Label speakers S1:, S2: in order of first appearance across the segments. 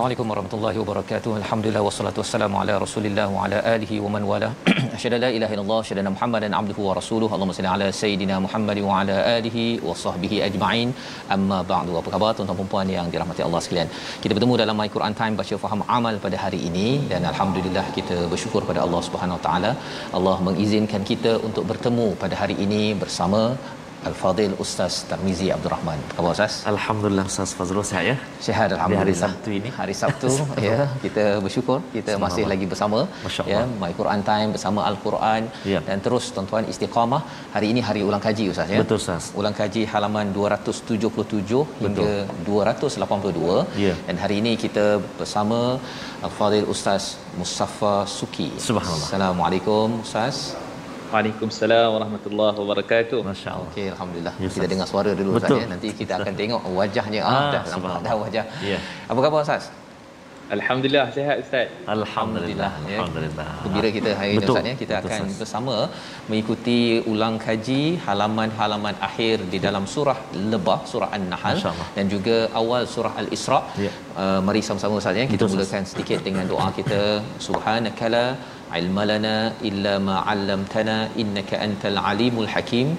S1: Assalamualaikum warahmatullahi wabarakatuh. Alhamdulillah wassalatu wassalamu ala Rasulillah wa ala alihi wa man wala. Asyhadu la ilaha illallah, asyhadu anna Muhammadan abduhu wa rasuluhu. Allahumma salli ala sayidina Muhammad wa ala alihi wa sahbihi ajma'in. Amma ba'du. Apa khabar tuan-tuan dan puan yang dirahmati Allah sekalian? Kita bertemu dalam My Quran Time baca faham amal pada hari ini dan alhamdulillah kita bersyukur pada Allah Subhanahu wa taala. Allah mengizinkan kita untuk bertemu pada hari ini bersama Al-Fadil Ustaz Tarmizi Abdul Rahman. Apa khabar Ustaz?
S2: Alhamdulillah Ustaz Fazrul sihat ya.
S1: Sihat
S2: Di
S1: alhamdulillah.
S2: hari Sabtu ini.
S1: Hari Sabtu ya, kita bersyukur kita
S2: Sama
S1: masih
S2: Allah.
S1: lagi bersama ya. My Quran Time bersama Al-Quran
S2: Ya.
S1: dan terus tuan-tuan istiqamah. Hari ini hari ulang kaji Ustaz ya.
S2: Betul, Ustaz.
S1: Ulang kaji halaman 277 hingga 282
S2: Ya.
S1: dan hari ini kita bersama Al-Fadil Ustaz Mustafa Suki.
S2: Subhanallah.
S1: Assalamualaikum Ustaz.
S3: Waalaikumsalam warahmatullahi wabarakatuh.
S2: Masya Allah.
S1: Okey alhamdulillah.
S2: Ya,
S1: kita dengar suara dulu Ustaz ya. Nanti kita akan tengok wajahnya ah,
S2: Ah,
S1: dah nampak dah wajah.
S2: Ya.
S1: Apa khabar Ustaz?
S3: Alhamdulillah sihat Ustaz.
S2: Alhamdulillah.
S1: ya.
S2: Alhamdulillah.
S1: Gembira kita hari ini
S2: Betul.
S1: Ustaz ya. Kita
S2: Betul,
S1: akan
S2: Ustaz.
S1: bersama mengikuti ulang kaji halaman-halaman akhir di dalam surah Lebah, surah An-Nahl dan juga awal surah Al-Isra.
S2: Ya.
S1: Uh, mari sama-sama Ustaz ya. Kita
S2: Betul, Ustaz.
S1: mulakan sedikit dengan doa kita. Subhanakala lana illa ma 'allamtana innaka antal alimul hakim.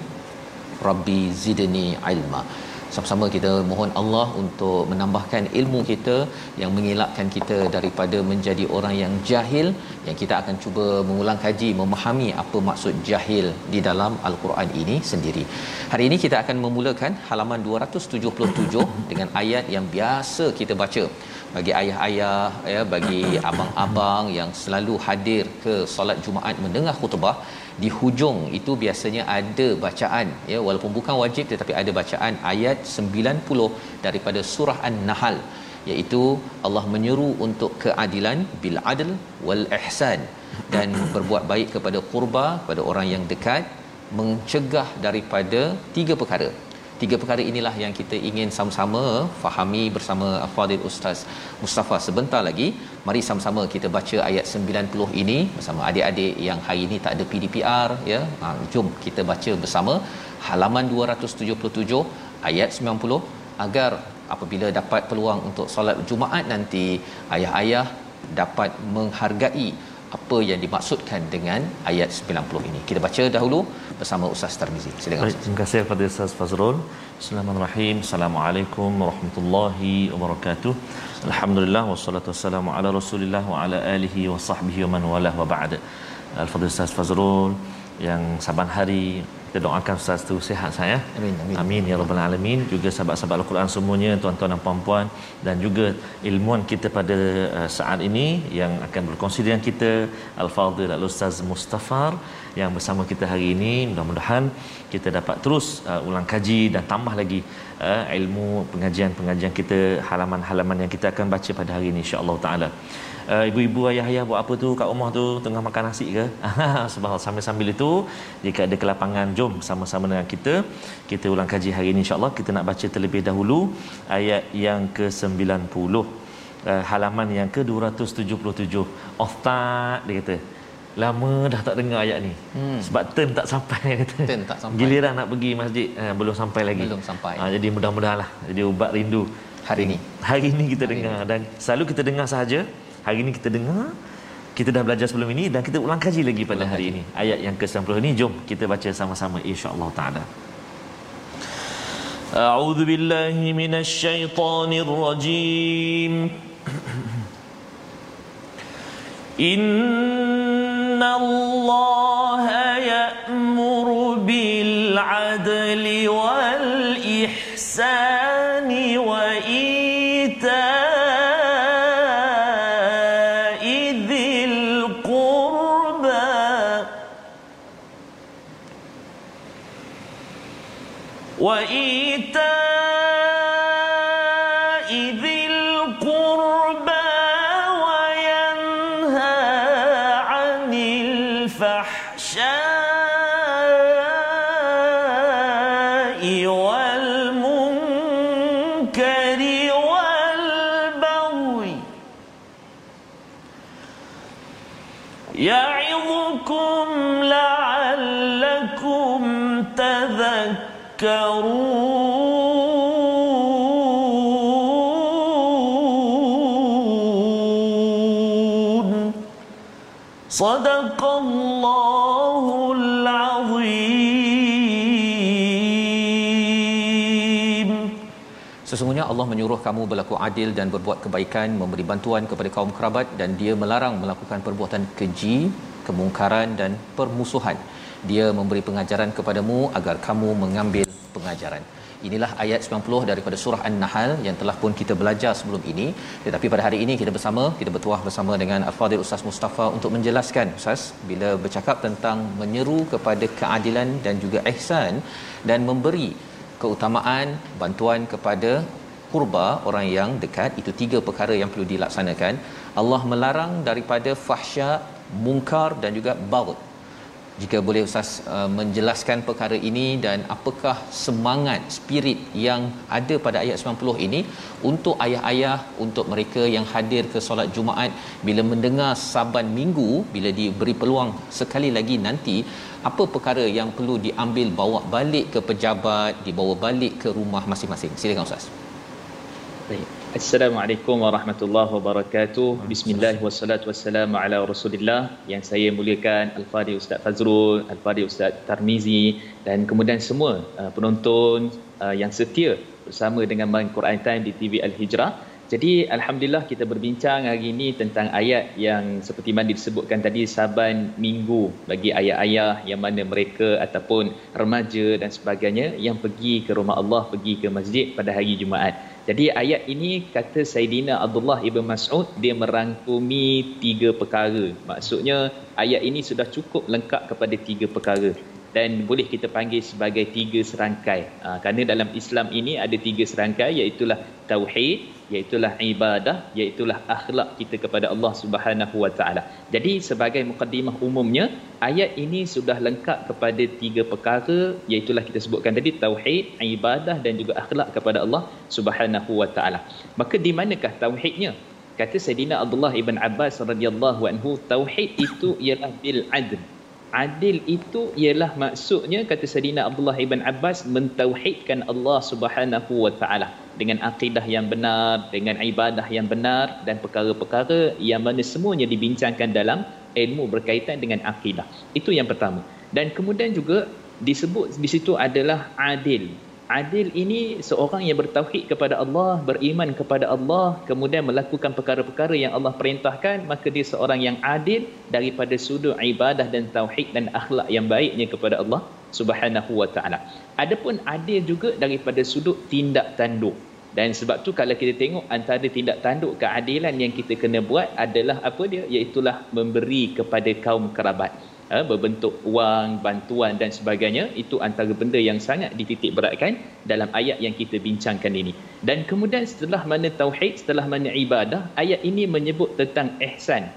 S1: Rabbi zidni ilma. Sama-sama kita mohon Allah untuk menambahkan ilmu kita yang mengelakkan kita daripada menjadi orang yang jahil yang kita akan cuba mengulang kaji memahami apa maksud jahil di dalam al-Quran ini sendiri. Hari ini kita akan memulakan halaman 277 dengan ayat yang biasa kita baca bagi ayah-ayah ya bagi abang-abang yang selalu hadir ke solat Jumaat mendengar khutbah di hujung itu biasanya ada bacaan ya walaupun bukan wajib tetapi ada bacaan ayat 90 daripada surah An-Nahl iaitu Allah menyeru untuk keadilan bil adl wal ihsan dan berbuat baik kepada kurba kepada orang yang dekat mencegah daripada tiga perkara tiga perkara inilah yang kita ingin sama-sama fahami bersama Fadil Ustaz Mustafa. Sebentar lagi mari sama-sama kita baca ayat 90 ini bersama adik-adik yang hari ini tak ada PDPR ya. Ha, jom kita baca bersama halaman 277 ayat 90 agar apabila dapat peluang untuk solat Jumaat nanti ayah-ayah dapat menghargai apa yang dimaksudkan dengan ayat 90 ini. Kita baca dahulu bersama Ustaz Tarmizi. Silakan
S2: Baik, terima kasih kepada Ustaz Fazrul. Bismillahirrahmanirrahim. Assalamualaikum warahmatullahi wabarakatuh. Alhamdulillah wassalatu wassalamu ala Rasulillah wa ala alihi wa sahbihi wa man walah wa ba'd. Al-Fadhil Ustaz Fazrul yang saban hari kita doakan Ustaz tu sihat saya.
S1: Amin, amin.
S2: Amin ya rabbal alamin. Juga sahabat-sahabat Al-Quran semuanya, tuan-tuan dan puan-puan dan juga ilmuan kita pada uh, saat ini yang akan berkongsi dengan kita Al-Fadhil Al-Ustaz Mustafar yang bersama kita hari ini. Mudah-mudahan kita dapat terus uh, ulang kaji dan tambah lagi uh, ilmu pengajian-pengajian kita halaman-halaman yang kita akan baca pada hari ini insya-Allah taala. Uh, ibu-ibu ayah-ayah buat apa tu kat rumah tu tengah makan nasi ke? Sebab sambil-sambil itu jika ada kelapangan jom sama-sama dengan kita kita ulang kaji hari ini insya-Allah kita nak baca terlebih dahulu ayat yang ke-90 uh, halaman yang ke-277 Ustaz dia kata lama dah tak dengar ayat ni hmm. sebab turn tak sampai kata.
S1: Turn tak sampai.
S2: Giliran nak pergi masjid eh, belum sampai lagi.
S1: Belum sampai.
S2: Ha, jadi mudah-mudahlah jadi ubat rindu
S1: hari ini.
S2: Hari ini kita hari dengar ini. dan selalu kita dengar sahaja. Hari ini kita dengar kita dah belajar sebelum ini dan kita ulang kaji lagi pada ulang hari kaji. ini. Ayat yang ke-90 ini jom kita baca sama-sama insya-Allah taala. A'udzu billahi minasyaitonir rajim. In إن الله يأمر بالعدل والإحسان. تذكرون صدق الله العظيم
S1: Sesungguhnya Allah menyuruh kamu berlaku adil dan berbuat kebaikan, memberi bantuan kepada kaum kerabat dan dia melarang melakukan perbuatan keji, kemungkaran dan permusuhan. Dia memberi pengajaran kepadamu agar kamu mengambil pengajaran. Inilah ayat 90 daripada surah An-Nahl yang telah pun kita belajar sebelum ini. Tetapi pada hari ini kita bersama, kita bertuah bersama dengan Al-Fadhil Ustaz Mustafa untuk menjelaskan Ustaz bila bercakap tentang menyeru kepada keadilan dan juga ihsan dan memberi keutamaan bantuan kepada kurba orang yang dekat itu tiga perkara yang perlu dilaksanakan Allah melarang daripada fahsya mungkar dan juga bagh jika boleh ustaz uh, menjelaskan perkara ini dan apakah semangat spirit yang ada pada ayat 90 ini untuk ayah-ayah untuk mereka yang hadir ke solat Jumaat bila mendengar saban minggu bila diberi peluang sekali lagi nanti apa perkara yang perlu diambil bawa balik ke pejabat dibawa balik ke rumah masing-masing silakan ustaz
S3: Baik. Assalamualaikum warahmatullahi wabarakatuh. Bismillah wassalatu wassalamu ala Rasulillah yang saya muliakan Al-Fadhil Ustaz Fazrul, Al-Fadhil Ustaz Tarmizi dan kemudian semua uh, penonton uh, yang setia bersama dengan Main Quran Time di TV Al-Hijrah. Jadi alhamdulillah kita berbincang hari ini tentang ayat yang seperti mana disebutkan tadi saban minggu bagi ayah-ayah yang mana mereka ataupun remaja dan sebagainya yang pergi ke rumah Allah, pergi ke masjid pada hari Jumaat. Jadi ayat ini kata Saidina Abdullah Ibn Mas'ud dia merangkumi tiga perkara. Maksudnya ayat ini sudah cukup lengkap kepada tiga perkara dan boleh kita panggil sebagai tiga serangkai. Ha, kerana dalam Islam ini ada tiga serangkai iaitulah tauhid, iaitulah ibadah, iaitulah akhlak kita kepada Allah Subhanahu Wa Taala. Jadi sebagai mukadimah umumnya ayat ini sudah lengkap kepada tiga perkara iaitulah kita sebutkan tadi tauhid, ibadah dan juga akhlak kepada Allah Subhanahu Wa Taala. Maka di manakah tauhidnya? Kata Saidina Abdullah ibn Abbas radhiyallahu anhu, tauhid itu ialah bil adl. Adil itu ialah maksudnya kata Saidina Abdullah ibn Abbas mentauhidkan Allah Subhanahu wa taala dengan akidah yang benar, dengan ibadah yang benar dan perkara-perkara yang mana semuanya dibincangkan dalam ilmu berkaitan dengan akidah. Itu yang pertama. Dan kemudian juga disebut di situ adalah adil. Adil ini seorang yang bertauhid kepada Allah, beriman kepada Allah, kemudian melakukan perkara-perkara yang Allah perintahkan, maka dia seorang yang adil daripada sudut ibadah dan tauhid dan akhlak yang baiknya kepada Allah Subhanahu wa taala. Adapun adil juga daripada sudut tindak tanduk. Dan sebab tu kalau kita tengok antara tindak tanduk keadilan yang kita kena buat adalah apa dia? Iaitulah memberi kepada kaum kerabat ha, berbentuk wang, bantuan dan sebagainya itu antara benda yang sangat dititik beratkan dalam ayat yang kita bincangkan ini. Dan kemudian setelah mana tauhid, setelah mana ibadah, ayat ini menyebut tentang ihsan.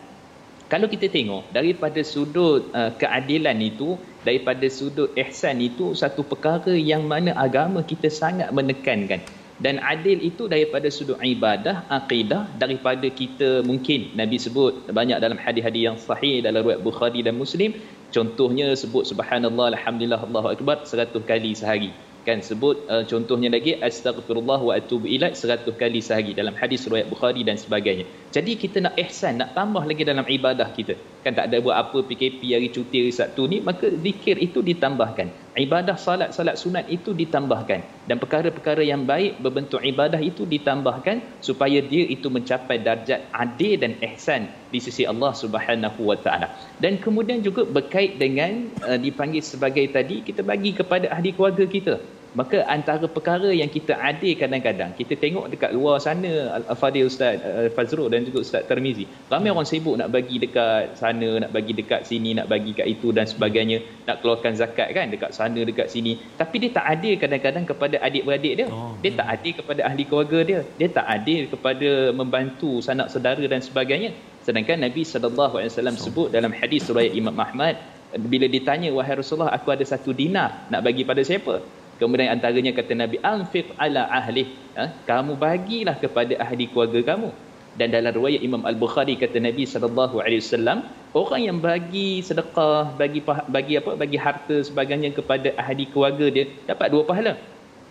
S3: Kalau kita tengok daripada sudut uh, keadilan itu, daripada sudut ihsan itu satu perkara yang mana agama kita sangat menekankan dan adil itu daripada sudut ibadah, akidah daripada kita mungkin. Nabi sebut banyak dalam hadis-hadis yang sahih dalam riwayat Bukhari dan Muslim. Contohnya sebut subhanallah alhamdulillah Allahu akbar 100 kali sehari. Kan sebut uh, contohnya lagi astaghfirullah wa atubu ilaih 100 kali sehari dalam hadis riwayat Bukhari dan sebagainya. Jadi kita nak ihsan nak tambah lagi dalam ibadah kita kan tak ada buat apa PKP hari cuti hari Sabtu ni maka zikir itu ditambahkan. Ibadah salat salat sunat itu ditambahkan. Dan perkara-perkara yang baik berbentuk ibadah itu ditambahkan supaya dia itu mencapai darjat adil dan ihsan di sisi Allah Subhanahu wa taala. Dan kemudian juga berkait dengan uh, dipanggil sebagai tadi kita bagi kepada ahli keluarga kita maka antara perkara yang kita adil kadang-kadang kita tengok dekat luar sana Al-Fadil Ustaz uh, Fazrul dan juga Ustaz Termizi. Ramai orang sibuk nak bagi dekat sana nak bagi dekat sini nak bagi kat itu dan sebagainya. Nak keluarkan zakat kan dekat sana dekat sini. Tapi dia tak adil kadang-kadang kepada adik-beradik dia. Oh, dia tak adil kepada ahli keluarga dia. Dia tak adil kepada membantu sanak saudara dan sebagainya. Sedangkan Nabi sallallahu alaihi wasallam sebut dalam hadis riwayat Imam Ahmad bila ditanya wahai Rasulullah aku ada satu dinar nak bagi pada siapa Kemudian antaranya kata Nabi anfiq ala ahli, ha? kamu bagilah kepada ahli keluarga kamu. Dan dalam riwayat Imam Al-Bukhari kata Nabi sallallahu alaihi wasallam, orang yang bagi sedekah, bagi bagi apa? bagi harta sebagainya kepada ahli keluarga dia dapat dua pahala.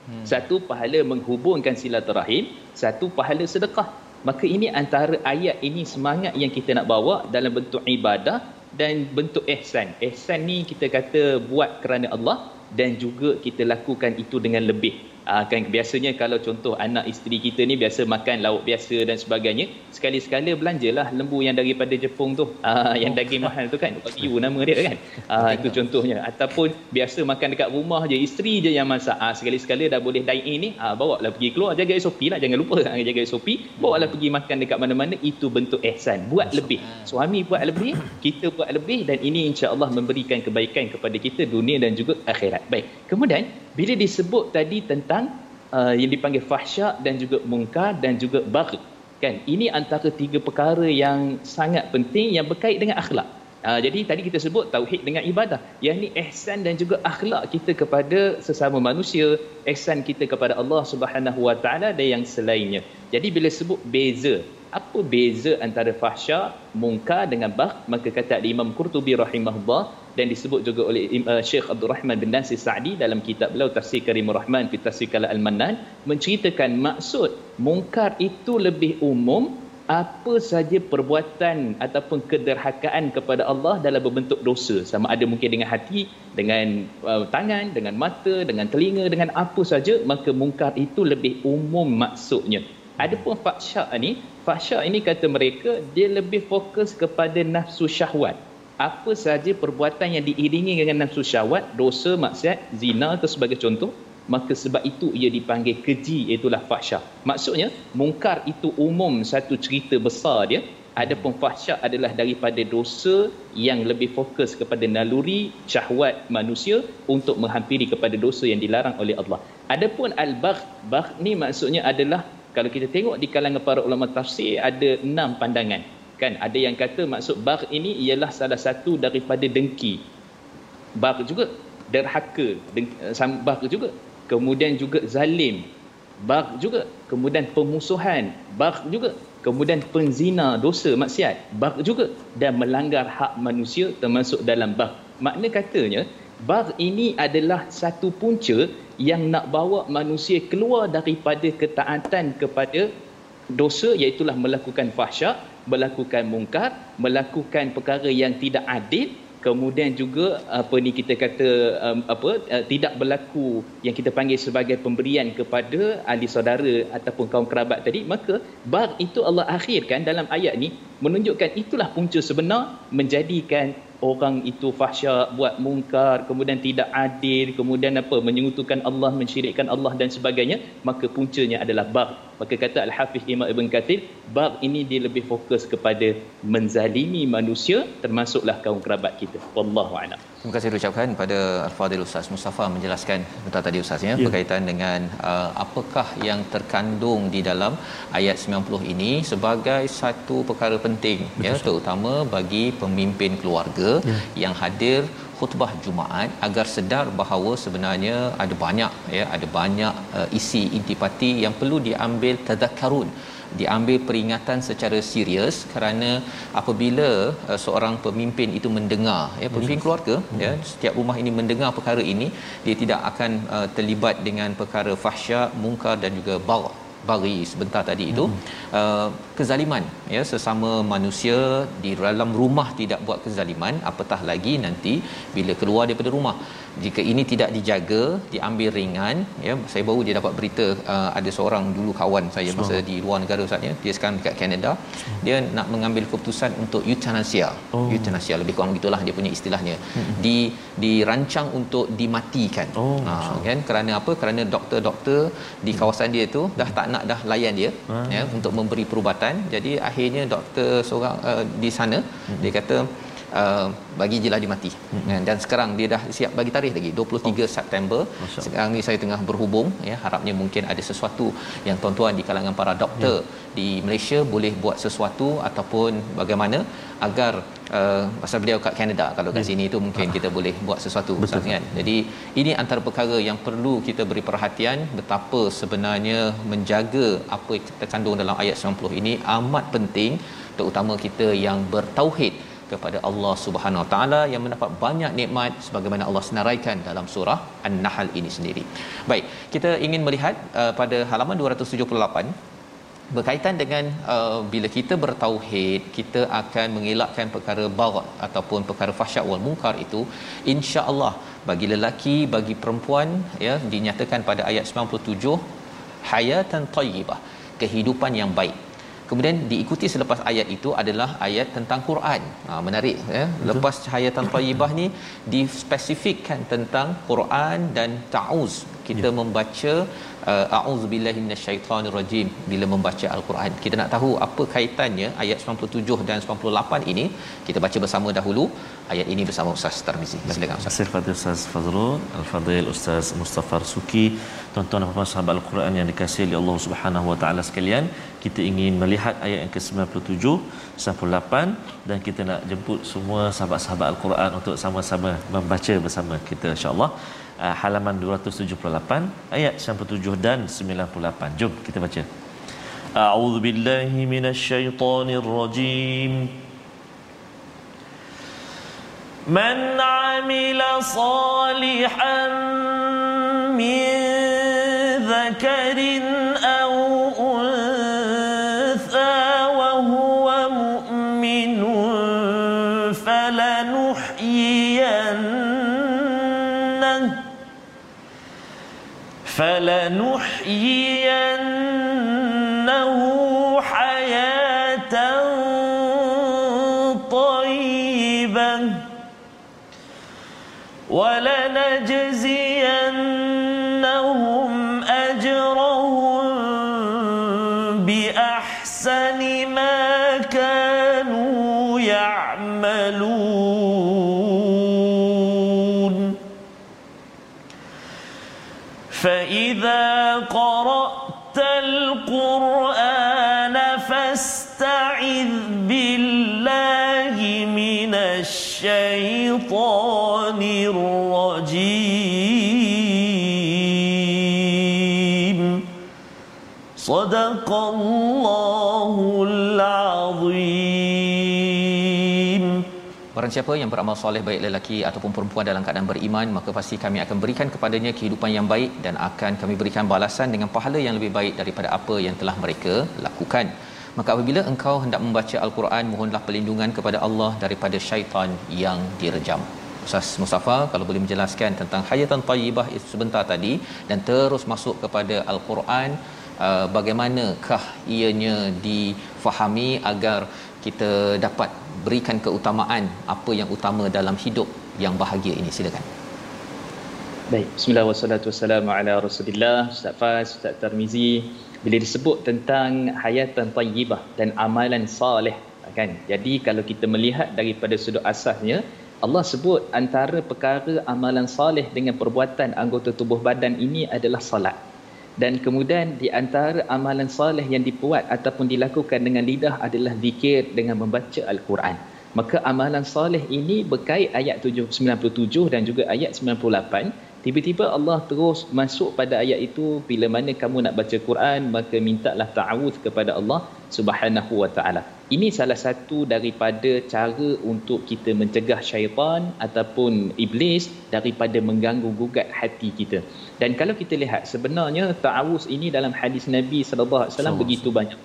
S3: Hmm. Satu pahala menghubungkan silaturahim, satu pahala sedekah. Maka ini antara ayat ini semangat yang kita nak bawa dalam bentuk ibadah dan bentuk ihsan. Ihsan ni kita kata buat kerana Allah dan juga kita lakukan itu dengan lebih uh, kan biasanya kalau contoh anak isteri kita ni biasa makan lauk biasa dan sebagainya sekali-sekala belanjalah lembu yang daripada Jepun tu. Uh, yang daging mahal tu kan Wagyu nama dia kan. Uh, itu contohnya. Ataupun biasa makan dekat rumah je isteri je yang masak. Uh, sekali-sekala dah boleh dine in ni uh, bawa lah pergi keluar jaga SOP lah. Jangan lupa jaga SOP bawa lah pergi makan dekat mana-mana itu bentuk ihsan. Buat lebih. Suami buat lebih kita buat lebih dan ini insya-Allah memberikan kebaikan kepada kita dunia dan juga akhirat. Baik. Kemudian bila disebut tadi tentang uh, yang dipanggil fahsya dan juga mungkar dan juga bagh. Kan? Ini antara tiga perkara yang sangat penting yang berkait dengan akhlak. Uh, jadi tadi kita sebut tauhid dengan ibadah. Yang ni ihsan dan juga akhlak kita kepada sesama manusia ihsan kita kepada Allah Subhanahu Wa Taala dan yang selainnya. Jadi bila sebut beza apa beza antara fahsya mungkar dengan bagh maka kata Imam Qurtubi rahimahullah dan disebut juga oleh uh, Syekh Abdul Rahman bin Nasir Sa'di dalam kitab beliau Tafsir Karimur Rahman fi Tafsir Al-Mannan menceritakan maksud mungkar itu lebih umum apa saja perbuatan ataupun kederhakaan kepada Allah dalam berbentuk dosa. Sama ada mungkin dengan hati dengan uh, tangan dengan mata dengan telinga dengan apa saja maka mungkar itu lebih umum maksudnya adapun fahsya ni fahsya ini kata mereka dia lebih fokus kepada nafsu syahwat apa saja perbuatan yang diiringi dengan nafsu syahwat, dosa, maksiat, zina atau sebagai contoh, maka sebab itu ia dipanggil keji itulah fahsyah. Maksudnya, mungkar itu umum satu cerita besar dia, adapun fahsyah adalah daripada dosa yang lebih fokus kepada naluri syahwat manusia untuk menghampiri kepada dosa yang dilarang oleh Allah. Adapun al-bagh, bagh ni maksudnya adalah kalau kita tengok di kalangan para ulama tafsir ada enam pandangan kan? Ada yang kata maksud bar ini ialah salah satu daripada dengki. Bar juga derhaka eh, bar juga. Kemudian juga zalim. Bar juga kemudian pemusuhan. Bar juga kemudian penzina dosa maksiat. Bar juga dan melanggar hak manusia termasuk dalam bar. Makna katanya bar ini adalah satu punca yang nak bawa manusia keluar daripada ketaatan kepada dosa iaitu melakukan fahsyak melakukan mungkar, melakukan perkara yang tidak adil, kemudian juga apa ni kita kata um, apa uh, tidak berlaku yang kita panggil sebagai pemberian kepada ahli saudara ataupun kaum kerabat tadi, maka bar itu Allah akhirkan dalam ayat ni menunjukkan itulah punca sebenar menjadikan orang itu fahsyat buat mungkar kemudian tidak adil kemudian apa menyekutukan Allah mensyirikkan Allah dan sebagainya maka puncanya adalah bab maka kata al-hafiz Imam Ibn Kathir bab ini dia lebih fokus kepada menzalimi manusia termasuklah kaum kerabat kita wallahu a'lam
S1: Terima kasih ucapkan pada Al-Fadhil Ustaz Mustafa menjelaskan tentang tadi Ustaz ya, ya. berkaitan dengan uh, apakah yang terkandung di dalam ayat 90 ini sebagai satu perkara penting ya, Betul, ya terutama bagi pemimpin keluarga ya. yang hadir khutbah Jumaat agar sedar bahawa sebenarnya ada banyak ya ada banyak uh, isi intipati yang perlu diambil tadakkarun diambil peringatan secara serius kerana apabila uh, seorang pemimpin itu mendengar ya pemimpin keluarga hmm. ya setiap rumah ini mendengar perkara ini dia tidak akan uh, terlibat dengan perkara fahsyat mungkar dan juga bagh bagi sebentar tadi itu hmm. uh, kezaliman ya sesama manusia di dalam rumah tidak buat kezaliman apatah lagi nanti bila keluar daripada rumah jika ini tidak dijaga diambil ringan ya saya baru dia dapat berita uh, ada seorang dulu kawan saya Semua. masa di luar negara Ustaz ya dia sekarang dekat Canada Semua. dia nak mengambil keputusan untuk euthanasia oh. euthanasia lebih kurang gitulah dia punya istilahnya hmm. di dirancang untuk dimatikan oh, ha, kan kerana apa kerana doktor-doktor di kawasan dia tu dah tak nak dah layan dia hmm. ya untuk memberi perubatan jadi akhirnya doktor seorang uh, di sana hmm. dia kata uh, bagi je lah dia mati hmm. dan sekarang dia dah siap bagi tarikh lagi 23 oh. September Masya. sekarang ni saya tengah berhubung ya harapnya mungkin ada sesuatu yang tuan-tuan di kalangan para doktor hmm. di Malaysia boleh buat sesuatu ataupun bagaimana agar uh, pasal beliau kat Canada kalau kat hmm. sini tu mungkin kita boleh buat sesuatu Betul. kan jadi ini antara perkara yang perlu kita beri perhatian betapa sebenarnya menjaga apa yang terkandung dalam ayat 90 ini amat penting terutama kita yang bertauhid kepada Allah Subhanahu Wa Taala yang mendapat banyak nikmat sebagaimana Allah senaraikan dalam surah An-Nahl ini sendiri. Baik, kita ingin melihat uh, pada halaman 278 berkaitan dengan uh, bila kita bertauhid kita akan mengelakkan perkara baghat ataupun perkara fahsyat wal munkar itu insya-Allah bagi lelaki bagi perempuan ya dinyatakan pada ayat 97 hayatan thayyibah kehidupan yang baik kemudian diikuti selepas ayat itu adalah ayat tentang Quran. Ha, menarik ya. Lepas cahayatan thayyibah ni dispesifikkan tentang Quran dan ta'uz. Kita ya. membaca uh, a'udzubillahi minasyaitonirrajim bila membaca al-Quran. Kita nak tahu apa kaitannya ayat 97 dan 98 ini. Kita baca bersama dahulu ayat ini bersama Ustaz Tarmizi.
S2: Silakan Ustaz. Terima kasih Ustaz Fazrul, Al-Fadhil Ustaz Mustafa Suki, tuan-tuan dan puan sahabat Al-Quran yang dikasihi oleh Allah Subhanahu Wa Taala sekalian. Kita ingin melihat ayat yang ke-97 98 dan kita nak jemput semua sahabat-sahabat Al-Quran untuk sama-sama membaca bersama kita insya-Allah. Uh, halaman 278 ayat 97 dan 98. Jom kita baca. A'udzu billahi minasyaitonir rajim. Man 'amila salihan min dhakarin فلنحيين صدق الله
S1: Barang siapa yang beramal soleh baik lelaki ataupun perempuan dalam keadaan beriman maka pasti kami akan berikan kepadanya kehidupan yang baik dan akan kami berikan balasan dengan pahala yang lebih baik daripada apa yang telah mereka lakukan. Maka apabila engkau hendak membaca al-Quran mohonlah perlindungan kepada Allah daripada syaitan yang direjam. Ustaz Mustafa kalau boleh menjelaskan tentang hayatan tayyibah itu sebentar tadi dan terus masuk kepada al-Quran uh, bagaimanakah ianya difahami agar kita dapat berikan keutamaan apa yang utama dalam hidup yang bahagia ini? Silakan.
S3: Baik, bismillah wassalatu wassalamu ala rasulillah Ustaz Faz, Ustaz Tarmizi. Bila disebut tentang hayatan tayyibah dan amalan salih kan? Jadi kalau kita melihat daripada sudut asasnya Allah sebut antara perkara amalan salih dengan perbuatan anggota tubuh badan ini adalah salat dan kemudian di antara amalan soleh yang dibuat ataupun dilakukan dengan lidah adalah zikir dengan membaca al-Quran maka amalan soleh ini berkait ayat 97 dan juga ayat 98 Tiba-tiba Allah terus masuk pada ayat itu bila mana kamu nak baca Quran maka mintalah ta'awuz kepada Allah Subhanahu wa taala. Ini salah satu daripada cara untuk kita mencegah syaitan ataupun iblis daripada mengganggu gugat hati kita. Dan kalau kita lihat sebenarnya ta'awuz ini dalam hadis Nabi sallallahu alaihi wasallam begitu banyak.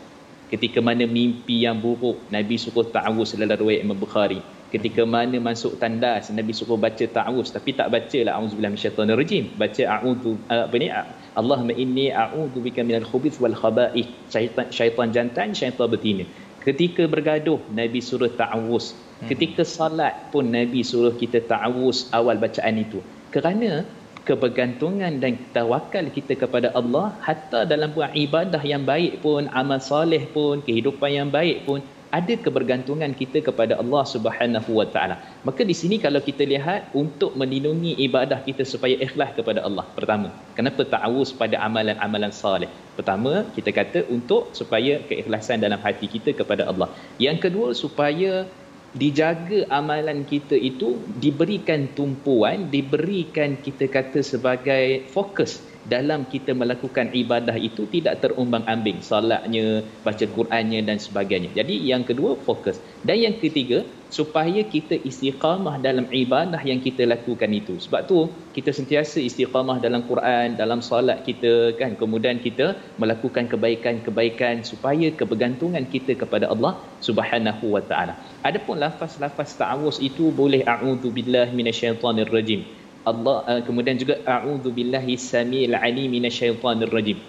S3: Ketika mana mimpi yang buruk Nabi suruh ta'awuz dalam riwayat Imam Bukhari. Ketika mana masuk tandas Nabi suruh baca ta'awuz. Tapi tak baca lah auzubillahi minasyaitonir rajim. Baca a'udzu apa ni? Allahumma inni a'udzu bika minal khubuth wal khaba'ith. Syaitan syaitan jantan syaitan betina. Ketika bergaduh Nabi suruh ta'awuz. Hmm. ketika salat pun Nabi suruh kita ta'awuz awal bacaan itu. Kerana kebergantungan dan tawakal kita kepada Allah hatta dalam buat ibadah yang baik pun amal soleh pun kehidupan yang baik pun ada kebergantungan kita kepada Allah Subhanahu Wa Taala. Maka di sini kalau kita lihat untuk melindungi ibadah kita supaya ikhlas kepada Allah. Pertama, kenapa ta'awuz pada amalan-amalan salih? Pertama, kita kata untuk supaya keikhlasan dalam hati kita kepada Allah. Yang kedua, supaya dijaga amalan kita itu diberikan tumpuan, diberikan kita kata sebagai fokus dalam kita melakukan ibadah itu tidak terumbang-ambing salatnya baca Qurannya dan sebagainya. Jadi yang kedua fokus. Dan yang ketiga supaya kita istiqamah dalam ibadah yang kita lakukan itu. Sebab tu kita sentiasa istiqamah dalam Quran dalam salat kita kan? Kemudian kita melakukan kebaikan-kebaikan supaya kebergantungan kita kepada Allah Subhanahu wa taala. Adapun lafaz-lafaz ta'awuz itu boleh a'udzu billahi minasyaitonir rajim Allah uh, kemudian juga a'udzu billahi samil alim minasyaitonir rajim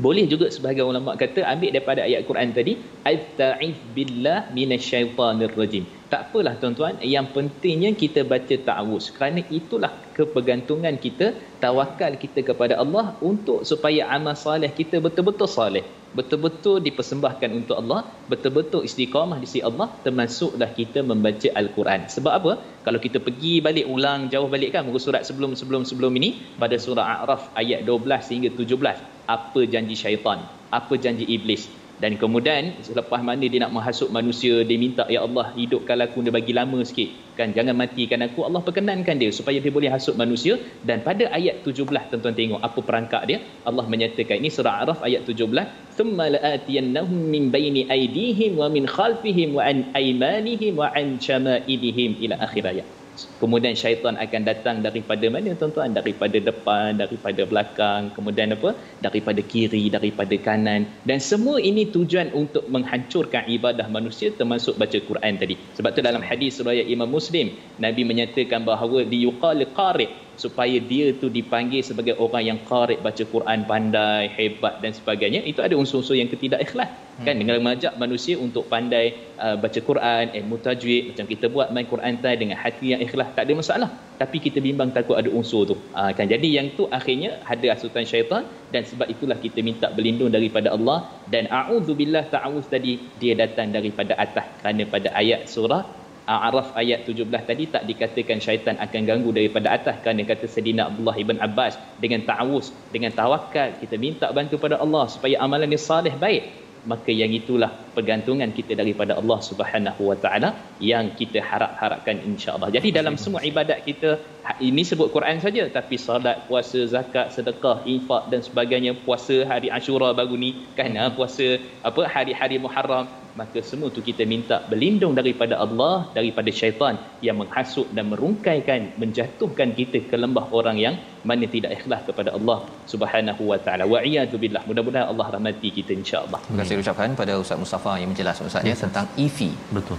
S3: boleh juga sebagai ulama kata ambil daripada ayat Quran tadi asta'iz billah minasyaitonir rajim tak apalah tuan-tuan yang pentingnya kita baca ta'awuz. Kerana itulah kebergantungan kita tawakal kita kepada Allah untuk supaya amal soleh kita betul-betul soleh betul-betul dipersembahkan untuk Allah betul-betul istiqamah di sisi Allah termasuklah kita membaca al-Quran. Sebab apa? Kalau kita pergi balik ulang jauh balik kan muka surat sebelum-sebelum sebelum ini pada surah A'raf ayat 12 hingga 17 apa janji syaitan? Apa janji iblis dan kemudian selepas mana dia nak menghasut manusia. Dia minta ya Allah hidupkan aku dia bagi lama sikit. Kan jangan matikan aku. Allah perkenankan dia supaya dia boleh hasut manusia. Dan pada ayat 17 tuan-tuan tengok apa perangkap dia. Allah menyatakan ini surah Araf ayat 17 thumma la'atiyannahum min baini aydihim wa min khalfihim wa an aymanihim wa an shama'ilihim ila akhir ayat kemudian syaitan akan datang daripada mana tuan-tuan? Daripada depan daripada belakang kemudian apa? Daripada kiri daripada kanan. Dan semua ini tujuan untuk menghancurkan ibadah manusia termasuk baca Quran tadi. Sebab tu dalam hadis riwayat Imam Muslim Nabi menyatakan bahawa liyuqal qari supaya dia tu dipanggil sebagai orang yang qari baca Quran pandai hebat dan sebagainya. Itu ada unsur-unsur yang ketidak ikhlas. Hmm. kan? Dengan mengajak manusia untuk pandai uh, baca Quran ilmu tajwid macam kita buat main Quran tadi dengan hati yang ikhlas tak ada masalah. Tapi kita bimbang takut ada unsur tu. Uh, kan? Jadi yang tu akhirnya ada asutan syaitan dan sebab itulah kita minta berlindung daripada Allah dan a'udzubillah ta'awuz tadi dia datang daripada atas kerana pada ayat surah A'raf ayat 17 tadi tak dikatakan syaitan akan ganggu daripada atas. Kerana kata Sayyidina Abdullah ibn Abbas dengan ta'awuz dengan tawakal kita minta bantu pada Allah supaya amalan ni salih baik. Maka yang itulah pergantungan kita daripada Allah Subhanahu Wa Taala yang kita harap-harapkan insya-Allah. Jadi dalam semua ibadat kita ini sebut Quran saja tapi solat, puasa, zakat, sedekah, infak dan sebagainya, puasa hari Ashura baru ni kan? Ha, puasa apa hari-hari Muharram maka semua tu kita minta berlindung daripada Allah daripada syaitan yang menghasut dan merungkaikan menjatuhkan kita ke lembah orang yang mana tidak ikhlas kepada Allah Subhanahu wa taala. Wa iyadu billah. Mudah-mudahan Allah rahmati kita insya-Allah.
S1: Terima kasih ucapkan pada Ustaz Mustafa yang menjelaskan Ustaz ya tentang EV
S2: betul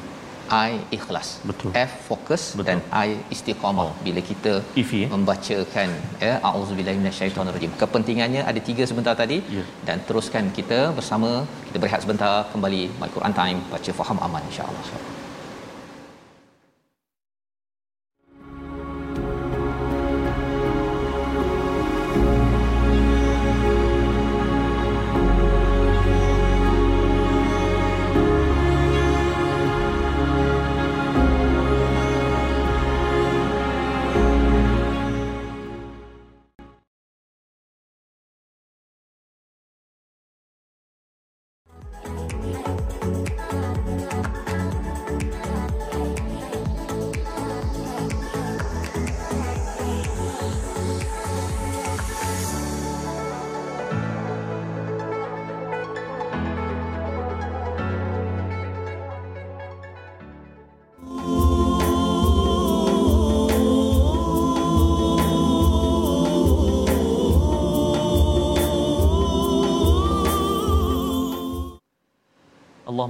S1: I ikhlas.
S2: Betul.
S1: F fokus Betul. dan I istiqamah. Oh. Bila kita
S2: If, ya?
S1: membacakan ya auzubillahi minasyaitonirrajim. Kepentingannya ada tiga sebentar tadi
S2: ya.
S1: dan teruskan kita bersama kita berehat sebentar kembali My Quran Time baca faham aman insya-Allah. Insya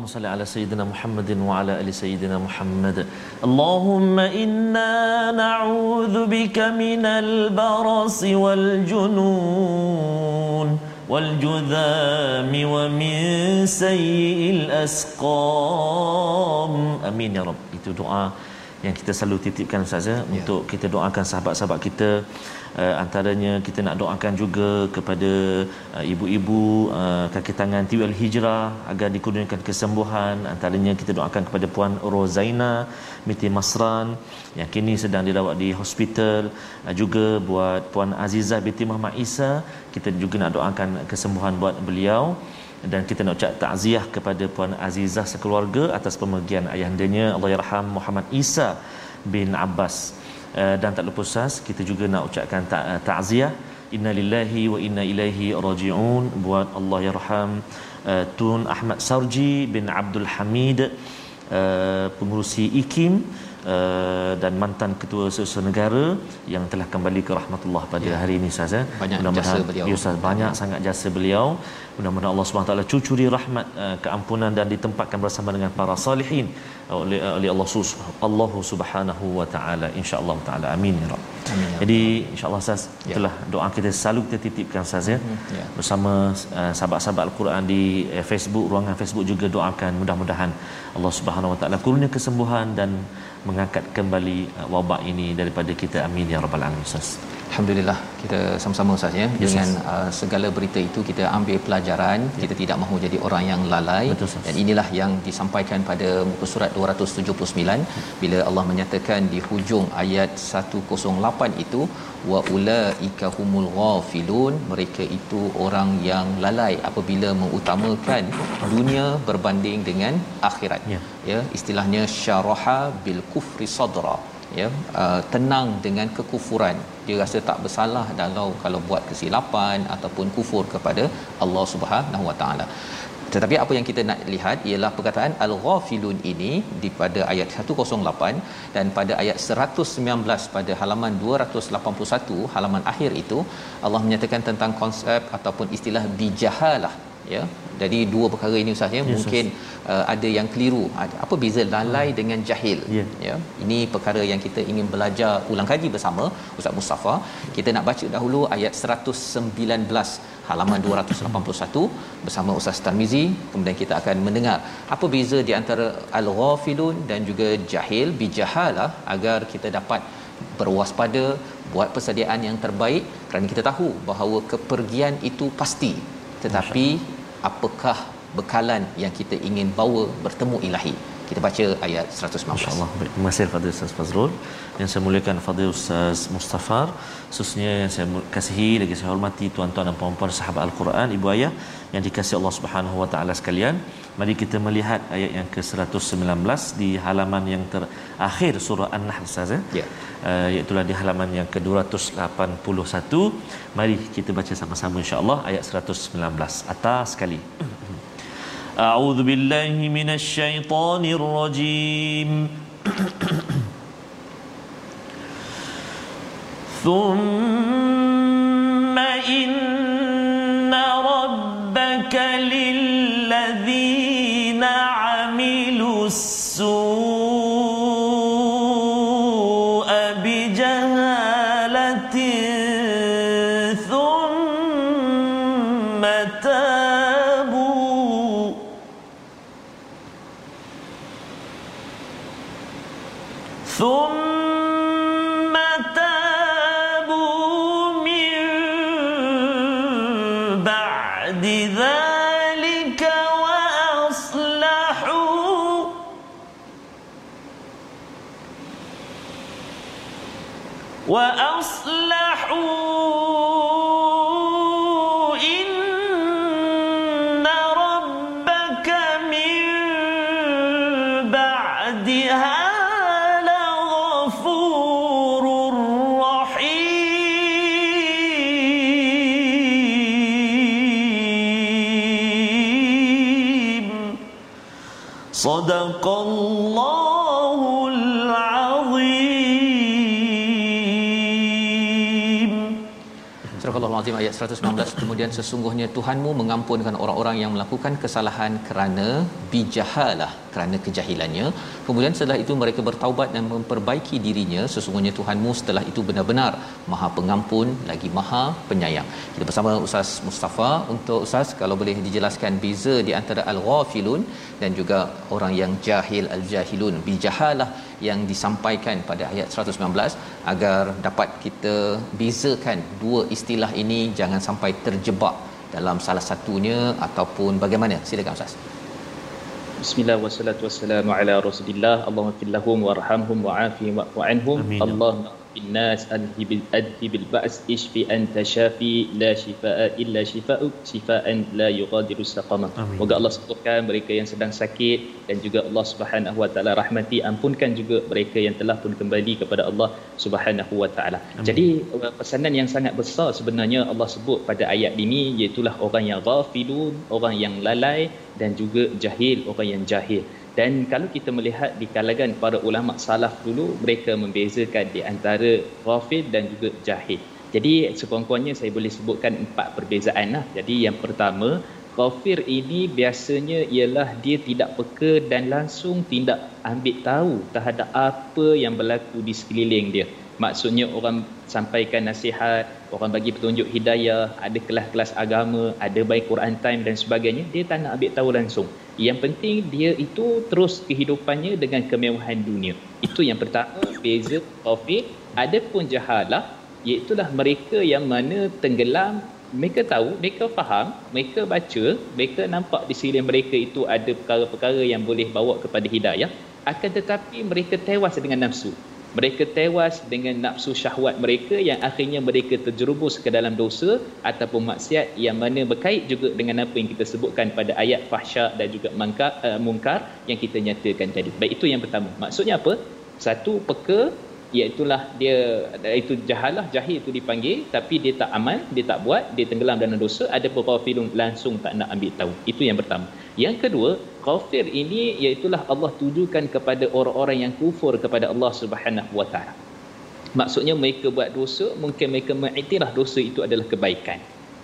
S2: salli ala sayyidina Muhammadin wa ala ali sayyidina Muhammad. Allahumma inna na'udzu bika minal barasi wal junun wal judhami wa min sayyi'il asqam. Amin ya Rabb. Itu doa yang kita selalu titipkan Ustaz ya, untuk kita doakan sahabat-sahabat kita. Uh, antaranya kita nak doakan juga kepada uh, ibu-ibu uh, kaki tangan Tiwil Hijrah agar dikurniakan kesembuhan. Antaranya kita doakan kepada puan Rozaina binti Masran yang kini sedang dirawat di hospital. Uh, juga buat puan Azizah binti Muhammad Isa kita juga nak doakan kesembuhan buat beliau dan kita nak ucap takziah kepada puan Azizah sekeluarga atas pemergian ayahandanya Allah yarham Muhammad Isa bin Abbas uh, dan tak lupa sas kita juga nak ucapkan ta- takziah innalillahi wa inna ilaihi rajiun buat Allah yarham uh, Tun Ahmad Sarji bin Abdul Hamid pengurusi IKIM Uh, dan mantan ketua sesama negara yang telah kembali ke rahmatullah pada ya. hari ini Ustaz ya.
S1: Banyak jasa beliau.
S2: Ya, Ustaz, banyak ya. sangat jasa beliau. Mudah-mudahan Allah Subhanahu taala cucuri rahmat uh, keampunan dan ditempatkan bersama dengan para salihin uh, oleh uh, oleh Allah Allah Subhanahu wa taala insyaallah taala amin ya rab. Amin. Ya Jadi insyaallah Ustaz ya. itulah doa kita selalu kita titipkan Ustaz ya. Hmm, ya. Bersama uh, sahabat-sahabat Al-Quran di uh, Facebook, ruangan Facebook juga doakan mudah-mudahan Allah Subhanahu wa taala kurnia kesembuhan dan mengangkat kembali uh, wabak ini daripada kita amin ya rabbal alamin ustaz
S1: Alhamdulillah kita sama-sama Ustaz ya yes, dengan uh, segala berita itu kita ambil pelajaran yeah. kita tidak mahu jadi orang yang lalai. Betul, dan inilah yang disampaikan pada muka surat 279 bila Allah menyatakan di hujung ayat 108 itu wa ulaika humul ghafilun mereka itu orang yang lalai apabila mengutamakan dunia berbanding dengan akhirat. Yeah. ya istilahnya syaraha bil kufri sadra ya uh, tenang dengan kekufuran. Dia rasa tak bersalah dalam kalau buat kesilapan ataupun kufur kepada Allah Subhanahu Wa Taala. Tetapi apa yang kita nak lihat ialah perkataan al-ghafilun ini di pada ayat 108 dan pada ayat 119 pada halaman 281 halaman akhir itu Allah menyatakan tentang konsep ataupun istilah bijahalah ya jadi dua perkara ini ustaz ya yes, mungkin uh, ada yang keliru. Ada apa beza? Lalai hmm. dengan jahil. Yeah. ya ini perkara yang kita ingin belajar ulang kaji bersama ustaz Mustafa. Kita nak baca dahulu ayat 119 halaman 281 bersama ustaz Tarmizi. Kemudian kita akan mendengar apa beza di antara al-ghafilun dan juga jahil bijahalah agar kita dapat berwaspada buat persediaan yang terbaik. Kerana kita tahu bahawa kepergian itu pasti. Tetapi apakah bekalan yang kita ingin bawa bertemu ilahi? Kita baca ayat 119
S2: insyaallah. Terima kasih kepada Ustaz Fazrul. Yang saya muliakan Fadil Ustaz Mustafar khususnya yang saya kasihi lagi saya hormati tuan-tuan dan puan-puan sahabat Al-Quran ibu ayah yang dikasihi Allah Subhanahu wa taala sekalian mari kita melihat ayat yang ke-119 di halaman yang terakhir surah An-Nahl Ustaz ya yeah. uh, iaitu di halaman yang ke-281 mari kita baca sama-sama insya-Allah ayat 119 atas sekali أعوذ بالله من الشيطان الرجيم ثم إن بعدها
S1: Ibrahim ayat 119 kemudian sesungguhnya Tuhanmu mengampunkan orang-orang yang melakukan kesalahan kerana bijahalah kerana kejahilannya. Kemudian setelah itu mereka bertaubat dan memperbaiki dirinya. Sesungguhnya Tuhanmu setelah itu benar-benar Maha Pengampun lagi Maha Penyayang. Kita bersama Ustaz Mustafa. Untuk Ustaz kalau boleh dijelaskan beza di antara al-ghafilun dan juga orang yang jahil al-jahilun. Bijahalah yang disampaikan pada ayat 119 agar dapat kita bezakan dua istilah ini jangan sampai terjebak dalam salah satunya ataupun bagaimana? Silakan ustaz.
S3: Bismillah wassalatu wassalamu ala Rasulillah. Allahumma fil lahum warhamhum wa'afihim wa'fu anhum. Allahumma الناس أذهب أذهب البأس اشفي أنت شافي لا شفاء إلا شفاءك شفاء لا يغادر سقما Moga Allah sembuhkan mereka yang sedang sakit dan juga Allah Subhanahu wa taala rahmati ampunkan juga mereka yang telah pun kembali kepada Allah Subhanahu wa taala. Jadi pesanan yang sangat besar sebenarnya Allah sebut pada ayat ini iaitu orang yang ghafilun, orang yang lalai dan juga jahil, orang yang jahil. Dan kalau kita melihat di kalangan para ulama salaf dulu, mereka membezakan di antara ghafil dan juga jahil. Jadi sekurang-kurangnya saya boleh sebutkan empat perbezaan lah. Jadi yang pertama, ghafir ini biasanya ialah dia tidak peka dan langsung tidak ambil tahu terhadap apa yang berlaku di sekeliling dia. Maksudnya orang sampaikan nasihat, orang bagi petunjuk hidayah, ada kelas-kelas agama, ada baik Quran time dan sebagainya, dia tak nak ambil tahu langsung. Yang penting dia itu terus kehidupannya dengan kemewahan dunia. Itu yang pertama, beza Taufik. Ada pun jahalah, iaitulah mereka yang mana tenggelam, mereka tahu, mereka faham, mereka baca, mereka nampak di sini mereka itu ada perkara-perkara yang boleh bawa kepada hidayah. Akan tetapi mereka tewas dengan nafsu mereka tewas dengan nafsu syahwat mereka yang akhirnya mereka terjerumus ke dalam dosa ataupun maksiat yang mana berkait juga dengan apa yang kita sebutkan pada ayat fahsya dan juga mangkar, uh, mungkar yang kita nyatakan tadi. Baik itu yang pertama. Maksudnya apa? Satu peka iaitulah dia itu jahalah jahil itu dipanggil tapi dia tak aman dia tak buat dia tenggelam dalam dosa ada beberapa filem langsung tak nak ambil tahu itu yang pertama yang kedua kafir ini iaitulah Allah tujukan kepada orang-orang yang kufur kepada Allah Subhanahu wa taala. Maksudnya mereka buat dosa mungkin mereka mengiktiraf dosa itu adalah kebaikan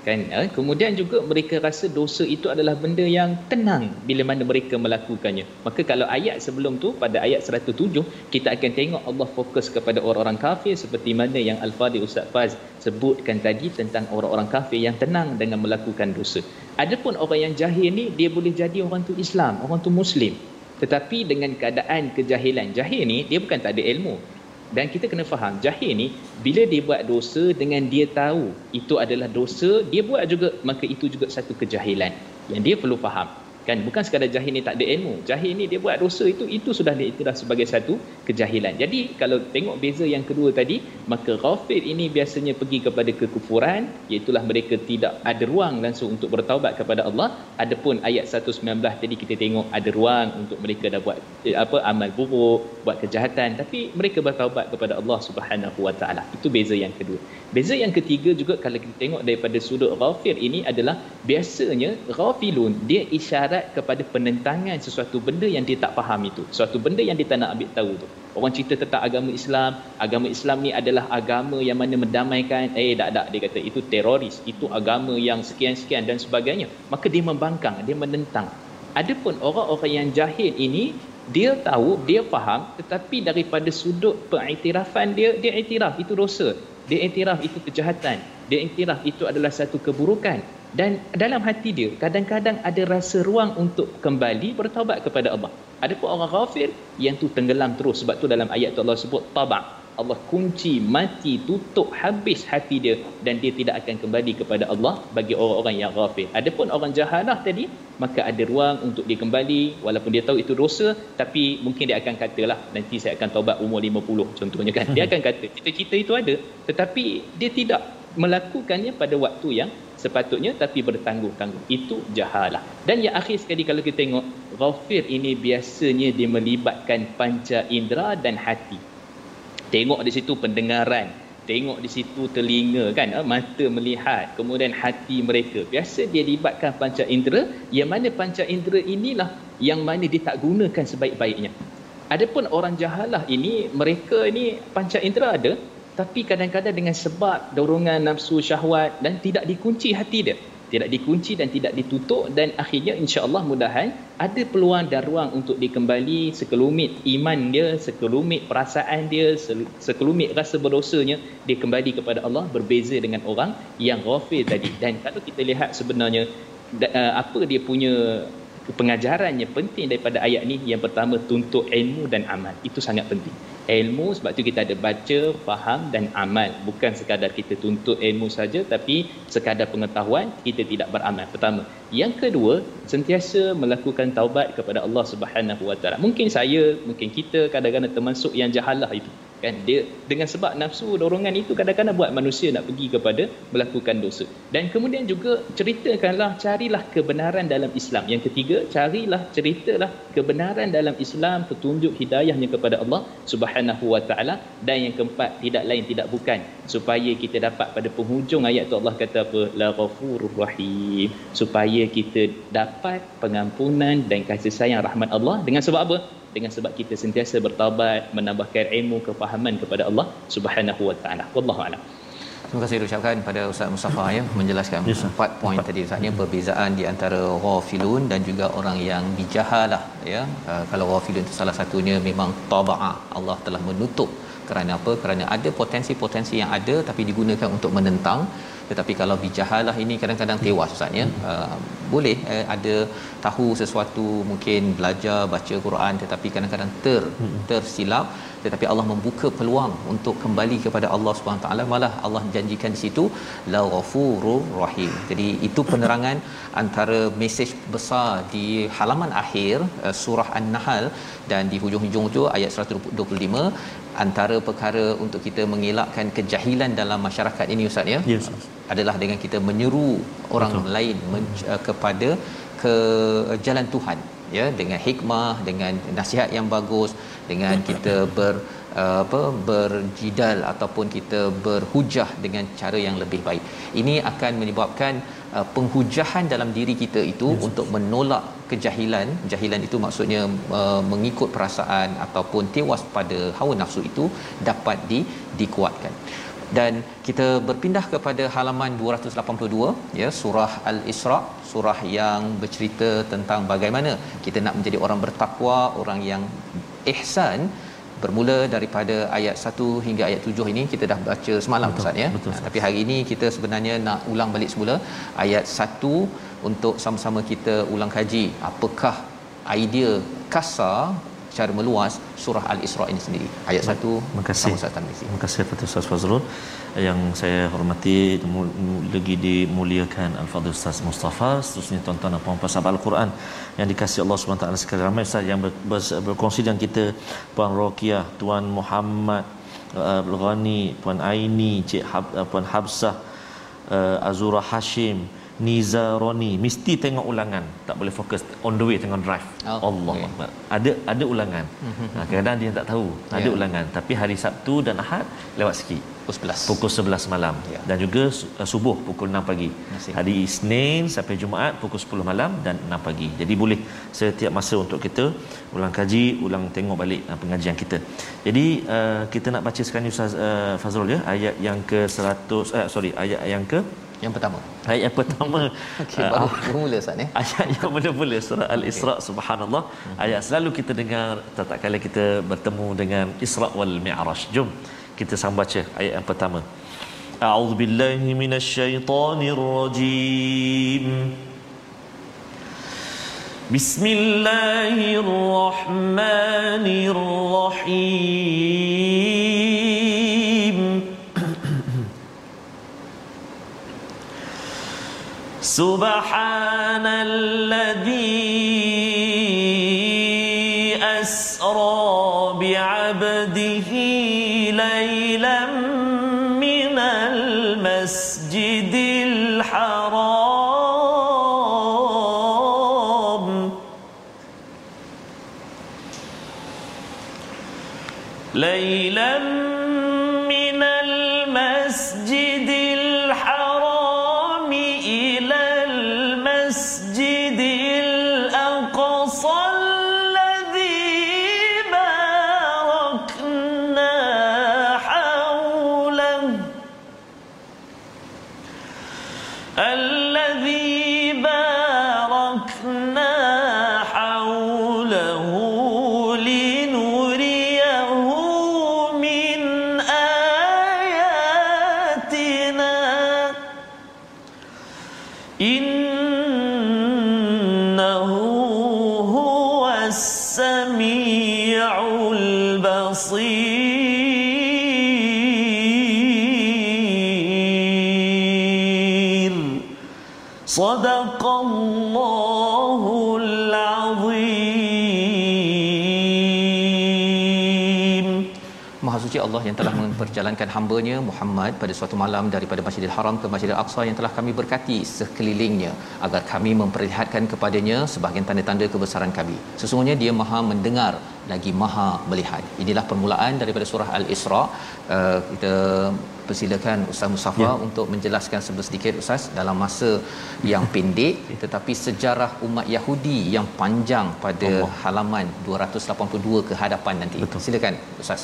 S3: kan? Eh? kemudian juga mereka rasa dosa itu adalah benda yang tenang bila mana mereka melakukannya. Maka kalau ayat sebelum tu pada ayat 107 kita akan tengok Allah fokus kepada orang-orang kafir seperti mana yang Al-Fadhi Ustaz Faz sebutkan tadi tentang orang-orang kafir yang tenang dengan melakukan dosa. Adapun orang yang jahil ni dia boleh jadi orang tu Islam orang tu Muslim. Tetapi dengan keadaan kejahilan jahil ni dia bukan tak ada ilmu dan kita kena faham jahil ni bila dia buat dosa dengan dia tahu itu adalah dosa dia buat juga maka itu juga satu kejahilan. Yang dia perlu faham kan? Bukan sekadar jahil ni tak ada ilmu. Jahil ni dia buat dosa itu itu sudah diiktiraf sebagai satu kejahilan. Jadi kalau tengok beza yang kedua tadi maka ghafir ini biasanya pergi kepada kekufuran iaitu mereka tidak ada ruang langsung untuk bertaubat kepada Allah. Adapun ayat 119 tadi kita tengok ada ruang untuk mereka dah buat eh, apa amal buruk buat kejahatan. Tapi mereka bertaubat kepada Allah Subhanahu Wa Taala. Itu beza yang kedua. Beza yang ketiga juga kalau kita tengok daripada sudut ghafir ini adalah biasanya ghafilun dia isyarat isyarat kepada penentangan sesuatu benda yang dia tak faham itu. Sesuatu benda yang dia tak nak ambil tahu tu. Orang cerita tentang agama Islam agama Islam ni adalah agama yang mana mendamaikan eh tak tak dia kata itu teroris itu agama yang sekian-sekian dan sebagainya. Maka dia membangkang dia menentang. Adapun orang-orang yang jahil ini dia tahu dia faham tetapi daripada sudut pengiktirafan dia dia iktiraf itu dosa. Dia iktiraf itu kejahatan. Dia iktiraf itu adalah satu keburukan dan dalam hati dia kadang-kadang ada rasa ruang untuk kembali bertaubat kepada Allah. Ada pun orang ghafir yang tu tenggelam terus sebab tu dalam ayat tu Allah sebut tabak. Allah kunci mati tutup habis hati dia dan dia tidak akan kembali kepada Allah bagi orang-orang yang ghafir. Adapun orang jahalah tadi maka ada ruang untuk dia kembali walaupun dia tahu itu dosa tapi mungkin dia akan katalah nanti saya akan taubat umur 50 contohnya kan. Dia akan kata cita-cita itu ada tetapi dia tidak melakukannya pada waktu yang sepatutnya tapi bertangguh-tangguh. Itu jahalah. Dan yang akhir sekali kalau kita tengok ghafir ini biasanya dia melibatkan panca indera dan hati. Tengok di situ pendengaran tengok di situ telinga kan eh, mata melihat kemudian hati mereka. Biasa dia libatkan panca indera. Yang mana panca indera inilah yang mana dia tak gunakan sebaik-baiknya. Adapun orang jahalah ini mereka ini panca indera ada tapi kadang-kadang dengan sebab dorongan nafsu syahwat dan tidak dikunci hati dia. Tidak dikunci dan tidak ditutup dan akhirnya insya-Allah mudahan ada peluang dan ruang untuk dikembali sekelumit iman dia sekelumit perasaan dia sekelumit rasa berdosanya dia kembali kepada Allah berbeza dengan orang yang ghafil tadi. Dan kalau kita lihat sebenarnya uh, apa dia punya pengajarannya penting daripada ayat ni yang pertama tuntut ilmu dan amal. Itu sangat penting ilmu sebab tu kita ada baca, faham dan amal. Bukan sekadar kita tuntut ilmu saja tapi sekadar pengetahuan kita tidak beramal. Pertama. Yang kedua, sentiasa melakukan taubat kepada Allah Subhanahu Wa Taala. Mungkin saya, mungkin kita kadang-kadang termasuk yang jahalah itu kan? Dia dengan sebab nafsu dorongan itu kadang-kadang buat manusia nak pergi kepada melakukan dosa. Dan kemudian juga ceritakanlah carilah kebenaran dalam Islam. Yang ketiga carilah ceritalah kebenaran dalam Islam petunjuk hidayahnya kepada Allah Subhanahu wa taala. Dan yang keempat tidak lain tidak bukan supaya kita dapat pada penghujung ayat tu Allah kata apa? La ghafurur rahim. Supaya kita dapat pengampunan dan kasih sayang rahmat Allah. Dengan sebab apa dengan sebab kita sentiasa bertaubat menambahkan ilmu kefahaman kepada Allah Subhanahu wa taala. Wallahu a'lam.
S1: Terima kasih ucapkan pada Ustaz Mustafa ya menjelaskan yes, empat poin tadi Ustaz ya perbezaan di antara ghafilun dan juga orang yang bijahalah ya. Uh, kalau ghafilun itu salah satunya memang tabaa Allah telah menutup kerana apa? Kerana ada potensi-potensi yang ada tapi digunakan untuk menentang tetapi kalau bijahalah ini kadang-kadang tewas ustaz ya. Uh, boleh eh, ada tahu sesuatu mungkin belajar baca Quran tetapi kadang-kadang ter tersilap. Tetapi Allah membuka peluang untuk kembali kepada Allah Subhanahu taala. Malah Allah janjikan di situ la ghafurur rahim. Jadi itu penerangan antara mesej besar di halaman akhir uh, surah an-nahl dan di hujung-hujung tu ayat 125 antara perkara untuk kita mengelakkan kejahilan dalam masyarakat ini ustaz ya yes. adalah dengan kita menyeru orang Betul. lain men- uh, kepada ke jalan Tuhan ya dengan hikmah dengan nasihat yang bagus dengan kita ber uh, apa berjidal ataupun kita berhujah dengan cara yang lebih baik ini akan menyebabkan uh, penghujahan dalam diri kita itu yes. untuk menolak kejahilan jahilan itu maksudnya uh, mengikut perasaan ataupun tewas pada hawa nafsu itu dapat di dikuatkan dan kita berpindah kepada halaman 282 ya surah al-isra surah yang bercerita tentang bagaimana kita nak menjadi orang bertakwa orang yang ihsan bermula daripada ayat 1 hingga ayat 7 ini kita dah baca semalam betul, Ustaz ya. Betul, Tapi hari ini kita sebenarnya nak ulang balik semula. Ayat 1 untuk sama-sama kita ulang kaji. Apakah idea kasar secara meluas surah al-Isra ini sendiri. Ayat 1
S2: terima kasih. Terima kasih kepada Ustaz Fazrul yang saya hormati lagi dimuliakan Al-Fadhil Ustaz Mustafa seterusnya tuan-tuan dan puan-puan sahabat Al-Quran yang dikasihi Allah Subhanahu taala sekalian ramai Ustaz yang ber, ber, berkongsi dengan kita Puan Rokiah, Tuan Muhammad uh, Ghani, Puan Aini, Cik Hab, uh, Puan Habsah, uh, Azura Hashim, Niza Roni mesti tengok ulangan. Tak boleh fokus on the way tengok drive. Oh, Allah okay. ada ada ulangan. Mm-hmm. kadang-kadang dia tak tahu. Yeah. ada ulangan. Tapi hari Sabtu dan Ahad lewat sikit. Pukul 11 pukul 11 malam. Yeah. dan juga uh, subuh pukul 6 pagi. Masih. hari Isnin sampai Jumaat pukul 10 malam dan 6 pagi. Jadi boleh setiap masa untuk kita ulang kaji ulang tengok balik uh, pengajian kita. Jadi uh, kita nak baca sekarang Ustaz uh, Fazrul ya. Ayat yang ke 100 uh, sorry ayat yang ke
S1: yang pertama.
S2: Ayat yang pertama.
S1: Okey, baru uh, bermula Ustaz ya.
S2: Ayat yang mula-mula surah Al-Isra okay. subhanallah. Ayat selalu kita dengar tak kala kita bertemu dengan Isra wal Mi'raj. Jom kita sama baca ayat yang pertama. A'udzu billahi minasyaitonir rajim. Bismillahirrahmanirrahim. سبحان الذي أسرى بعبده Sadaqallah
S1: Allah yang telah memperjalankan hamba-Nya Muhammad pada suatu malam daripada Masjidil Haram ke Masjidil Aqsa yang telah kami berkati sekelilingnya agar kami memperlihatkan kepadanya sebahagian tanda-tanda kebesaran kami. Sesungguhnya Dia Maha mendengar lagi Maha melihat. Inilah permulaan daripada surah Al-Isra. Uh, kita persilakan Ustaz Mustafa ya. untuk menjelaskan sedikit Ustaz dalam masa yang pendek tetapi sejarah umat Yahudi yang panjang pada Allah. halaman 282 ke hadapan nanti. Betul. Silakan Ustaz.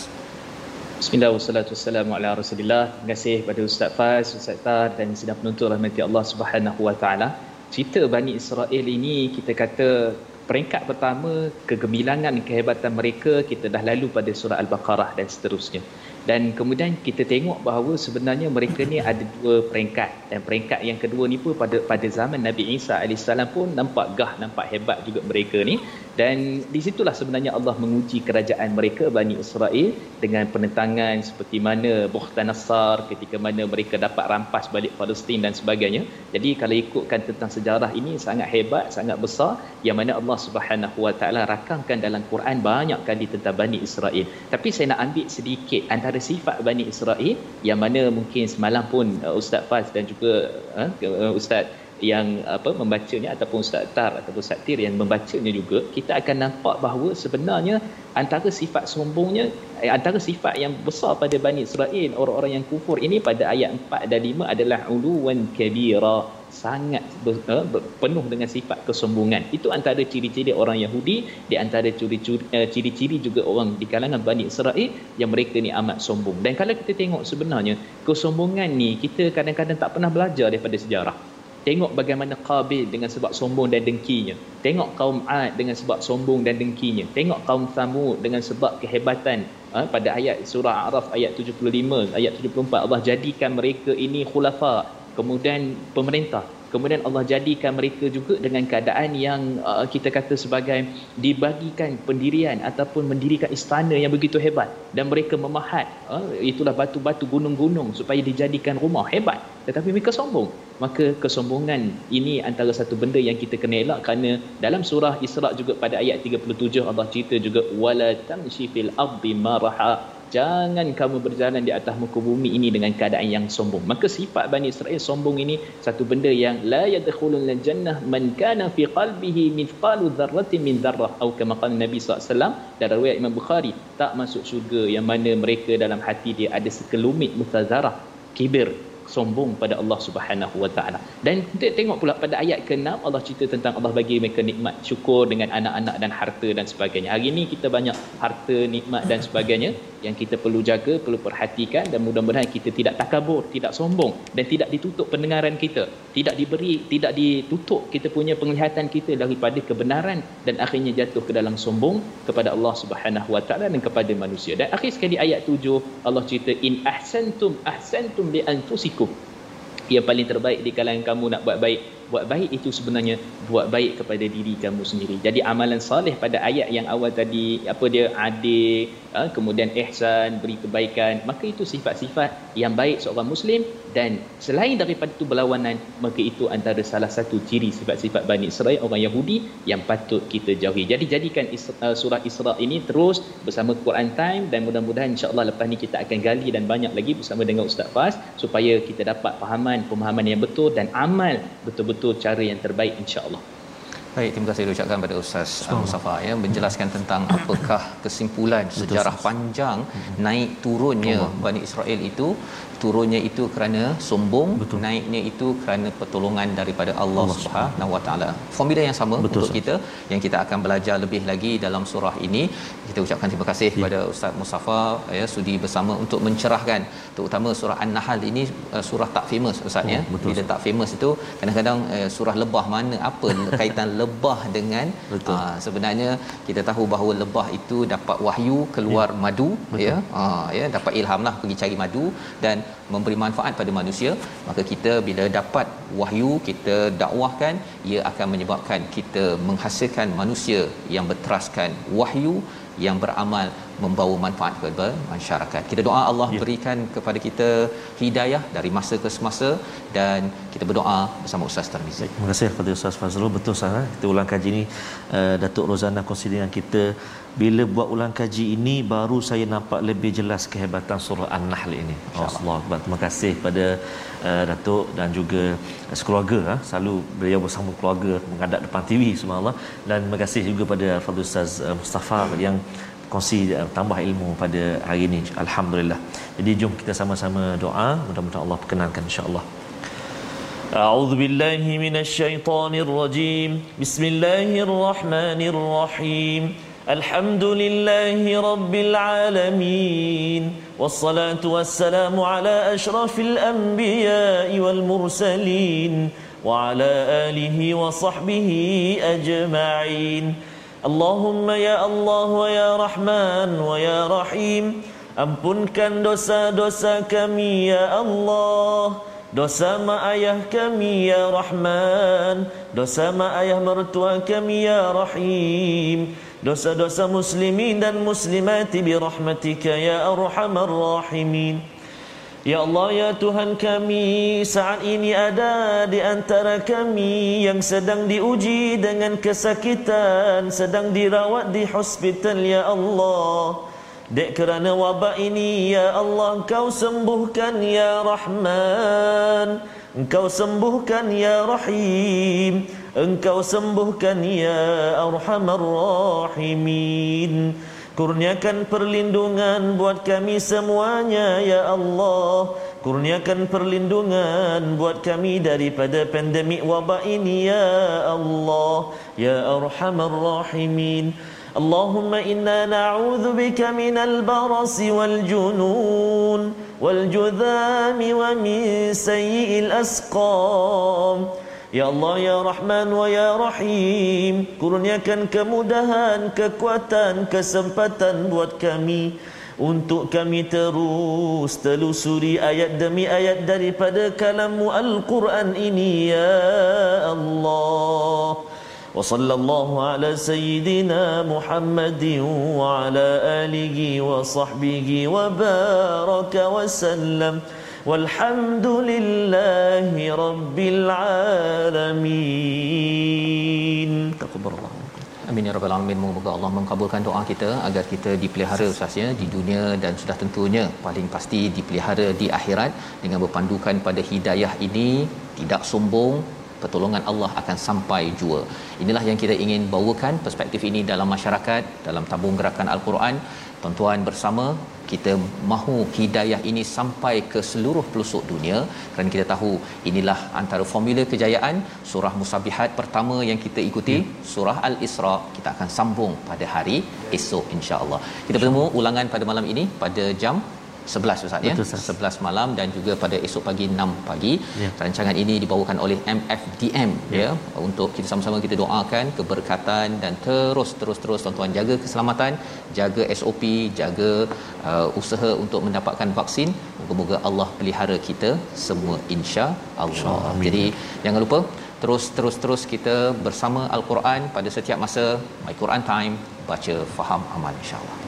S3: Bismillah wassalatu wassalamu ala rasulillah. Terima kasih kepada Ustaz Faz, Ustaz Tar dan sidang penuntut rahmati Allah Subhanahu wa taala. Cerita Bani Israel ini kita kata peringkat pertama kegemilangan kehebatan mereka kita dah lalu pada surah Al-Baqarah dan seterusnya dan kemudian kita tengok bahawa sebenarnya mereka ni ada dua peringkat dan peringkat yang kedua ni pun pada pada zaman Nabi Isa AS pun nampak gah nampak hebat juga mereka ni dan di situlah sebenarnya Allah menguji kerajaan mereka Bani Israel dengan penentangan seperti mana Bukhtanasar ketika mana mereka dapat rampas balik Palestin dan sebagainya. Jadi kalau ikutkan tentang sejarah ini sangat hebat sangat besar yang mana Allah Subhanahu Wa Taala rakamkan dalam Quran banyak kali tentang Bani Israel. Tapi saya nak ambil sedikit antara antara sifat Bani Israel yang mana mungkin semalam pun uh, Ustaz Faz dan juga uh, uh, Ustaz yang apa membacanya ataupun Ustaz Tar ataupun Ustaz Tir yang membacanya juga kita akan nampak bahawa sebenarnya antara sifat sombongnya eh, antara sifat yang besar pada Bani Israel orang-orang yang kufur ini pada ayat 4 dan 5 adalah uluwan kabira sangat uh, penuh dengan sifat kesombongan. Itu antara ciri-ciri orang Yahudi, di antara eh, ciri-ciri juga orang di kalangan Bani Israel yang mereka ni amat sombong. Dan kalau kita tengok sebenarnya kesombongan ni kita kadang-kadang tak pernah belajar daripada sejarah. Tengok bagaimana Qabil dengan sebab sombong dan dengkinya. Tengok kaum Ad dengan sebab sombong dan dengkinya. Tengok kaum Thamud dengan sebab kehebatan ha, pada ayat surah Araf ayat 75, ayat 74 Allah jadikan mereka ini khulafa kemudian pemerintah kemudian Allah jadikan mereka juga dengan keadaan yang uh, kita kata sebagai dibagikan pendirian ataupun mendirikan istana yang begitu hebat. Dan mereka memahat uh, itulah batu-batu gunung-gunung supaya dijadikan rumah. Hebat. Tetapi mereka sombong. Maka kesombongan ini antara satu benda yang kita kena elak kerana dalam surah Isra juga pada ayat 37 Allah cerita juga wala tamshi fil ardi maraha jangan kamu berjalan di atas muka bumi ini dengan keadaan yang sombong. Maka sifat Bani Israel sombong ini satu benda yang la yadkhulul jannah man kana fi qalbihi mithqalu dzarratin min dzarrah. Atau kama qala Nabi SAW dalam riwayat Imam Bukhari tak masuk syurga yang mana mereka dalam hati dia ada sekelumit mutazarah kibir sombong pada Allah Subhanahu Wa Taala. Dan kita tengok pula pada ayat ke-6 Allah cerita tentang Allah bagi mereka nikmat syukur dengan anak-anak dan harta dan sebagainya. Hari ini kita banyak harta, nikmat dan sebagainya yang kita perlu jaga, perlu perhatikan dan mudah-mudahan kita tidak takabur, tidak sombong dan tidak ditutup pendengaran kita, tidak diberi, tidak ditutup kita punya penglihatan kita daripada kebenaran dan akhirnya jatuh ke dalam sombong kepada Allah Subhanahu Wa Taala dan kepada manusia. Dan akhir sekali ayat 7 Allah cerita in ahsantum ahsantum li anfusikum yang paling terbaik di kalangan kamu nak buat baik buat baik itu sebenarnya buat baik kepada diri kamu sendiri. Jadi amalan soleh pada ayat yang awal tadi apa dia adil, ha, kemudian ihsan, beri kebaikan, maka itu sifat-sifat yang baik seorang muslim dan selain daripada itu berlawanan, maka itu antara salah satu ciri sifat-sifat Bani Israel orang Yahudi yang patut kita jauhi. Jadi jadikan uh, surah Isra ini terus bersama Quran Time dan mudah-mudahan insya-Allah lepas ni kita akan gali dan banyak lagi bersama dengan Ustaz Fas supaya kita dapat fahaman pemahaman yang betul dan amal betul-betul betul cara yang terbaik insya-Allah.
S1: Baik, terima kasih ucapkan pada Ustaz Mustafa ya menjelaskan tentang apakah kesimpulan sejarah panjang naik turunnya Bani Israel itu turunnya itu kerana sombong Betul. naiknya itu kerana pertolongan daripada Allah, Allah Subhanahu Wa Taala. Formula yang sama Betul, untuk kita yang kita akan belajar lebih lagi dalam surah ini. Kita ucapkan terima kasih ya. kepada Ustaz Mustafa ya sudi bersama untuk mencerahkan. Terutama surah An-Nahl ini uh, surah tak famous Ustaz ya. oh, bila tak famous itu kadang-kadang uh, surah lebah mana apa kaitan lebah dengan uh, sebenarnya kita tahu bahawa lebah itu dapat wahyu keluar ya. madu Betul. ya uh, ya dapat ilhamlah pergi cari madu. Dan memberi manfaat pada manusia maka kita bila dapat wahyu kita dakwahkan ia akan menyebabkan kita menghasilkan manusia yang berteraskan wahyu yang beramal membawa manfaat kepada masyarakat. Kita doa Allah ya. berikan kepada kita hidayah dari masa ke semasa dan kita berdoa bersama Ustaz Tarmizi.
S2: Terima kasih kepada Ustaz Fazrul. Betul sangat kita ulang kaji ini uh, Datuk Rozana kongsi dengan kita bila buat ulang kaji ini baru saya nampak lebih jelas kehebatan surah An-Nahl ini. Allah. Terima kasih pada uh, Datuk dan juga sekeluarga ha. selalu beliau bersama keluarga menghadap depan TV subhanallah dan terima kasih juga pada Fadil Ustaz uh, Mustafa yang kongsi uh, tambah ilmu pada hari ini alhamdulillah jadi jom kita sama-sama doa mudah-mudahan Allah perkenankan insya-Allah أعوذ بالله من الشيطان الرجيم بسم الله الرحمن الرحيم الحمد لله رب العالمين والصلاة والسلام على أشرف الأنبياء والمرسلين وعلى آله وصحبه أجمعين. اللهم يا الله ويا رحمن ويا رحيم Ampunkan dosa-dosa kami ya Allah Dosa mak ayah kami ya Rahman Dosa mak ayah mertua kami ya Rahim Dosa-dosa muslimin dan muslimati Birahmatika ya arhamar rahimin. Ya Allah ya Tuhan kami Saat ini ada di antara kami Yang sedang diuji dengan kesakitan Sedang dirawat di hospital ya Allah. Dek kerana wabak ini ya Allah Engkau sembuhkan ya Rahman. Engkau sembuhkan ya Rahim Engkau sembuhkan ya Arhamar Rahimin Kurniakan perlindungan buat kami semuanya ya Allah Kurniakan perlindungan buat kami daripada pandemik wabak ini ya Allah Ya Arhamar Rahimin اللهم إنا نعوذ بك من البرص والجنون والجذام ومن سيء الأسقام Ya Allah, Ya Rahman, wa Ya Rahim Kurniakan kemudahan, kekuatan, kesempatan buat kami Untuk kami terus telusuri ayat demi ayat daripada kalammu Al-Quran ini Ya Allah وصلى الله على سيدنا محمد وعلى آله وصحبه وبارك وسلم والحمد لله رب العالمين
S1: Amin ya rabbal alamin. Moga-moga Allah mengabulkan doa kita agar kita dipelihara usahanya di dunia dan sudah tentunya paling pasti dipelihara di akhirat dengan berpandukan pada hidayah ini tidak sombong pertolongan Allah akan sampai jua. Inilah yang kita ingin bawakan perspektif ini dalam masyarakat, dalam tabung gerakan Al-Quran Tuan-tuan bersama kita mahu hidayah ini sampai ke seluruh pelosok dunia kerana kita tahu inilah antara formula kejayaan surah musabihat pertama yang kita ikuti ya. surah al-isra kita akan sambung pada hari esok insya-Allah. Kita bertemu ulangan pada malam ini pada jam 11 Ustaz ya. Betul, 11 malam dan juga pada esok pagi 6 pagi. Ya. Rancangan ini dibawakan oleh MFDM ya. ya untuk kita sama-sama kita doakan keberkatan dan terus terus terus tuan-tuan jaga keselamatan, jaga SOP, jaga uh, usaha untuk mendapatkan vaksin. Moga-moga Allah pelihara kita semua insya-Allah. Insya Jadi jangan lupa terus terus terus kita bersama al-Quran pada setiap masa My Quran Time baca faham amal insya-Allah.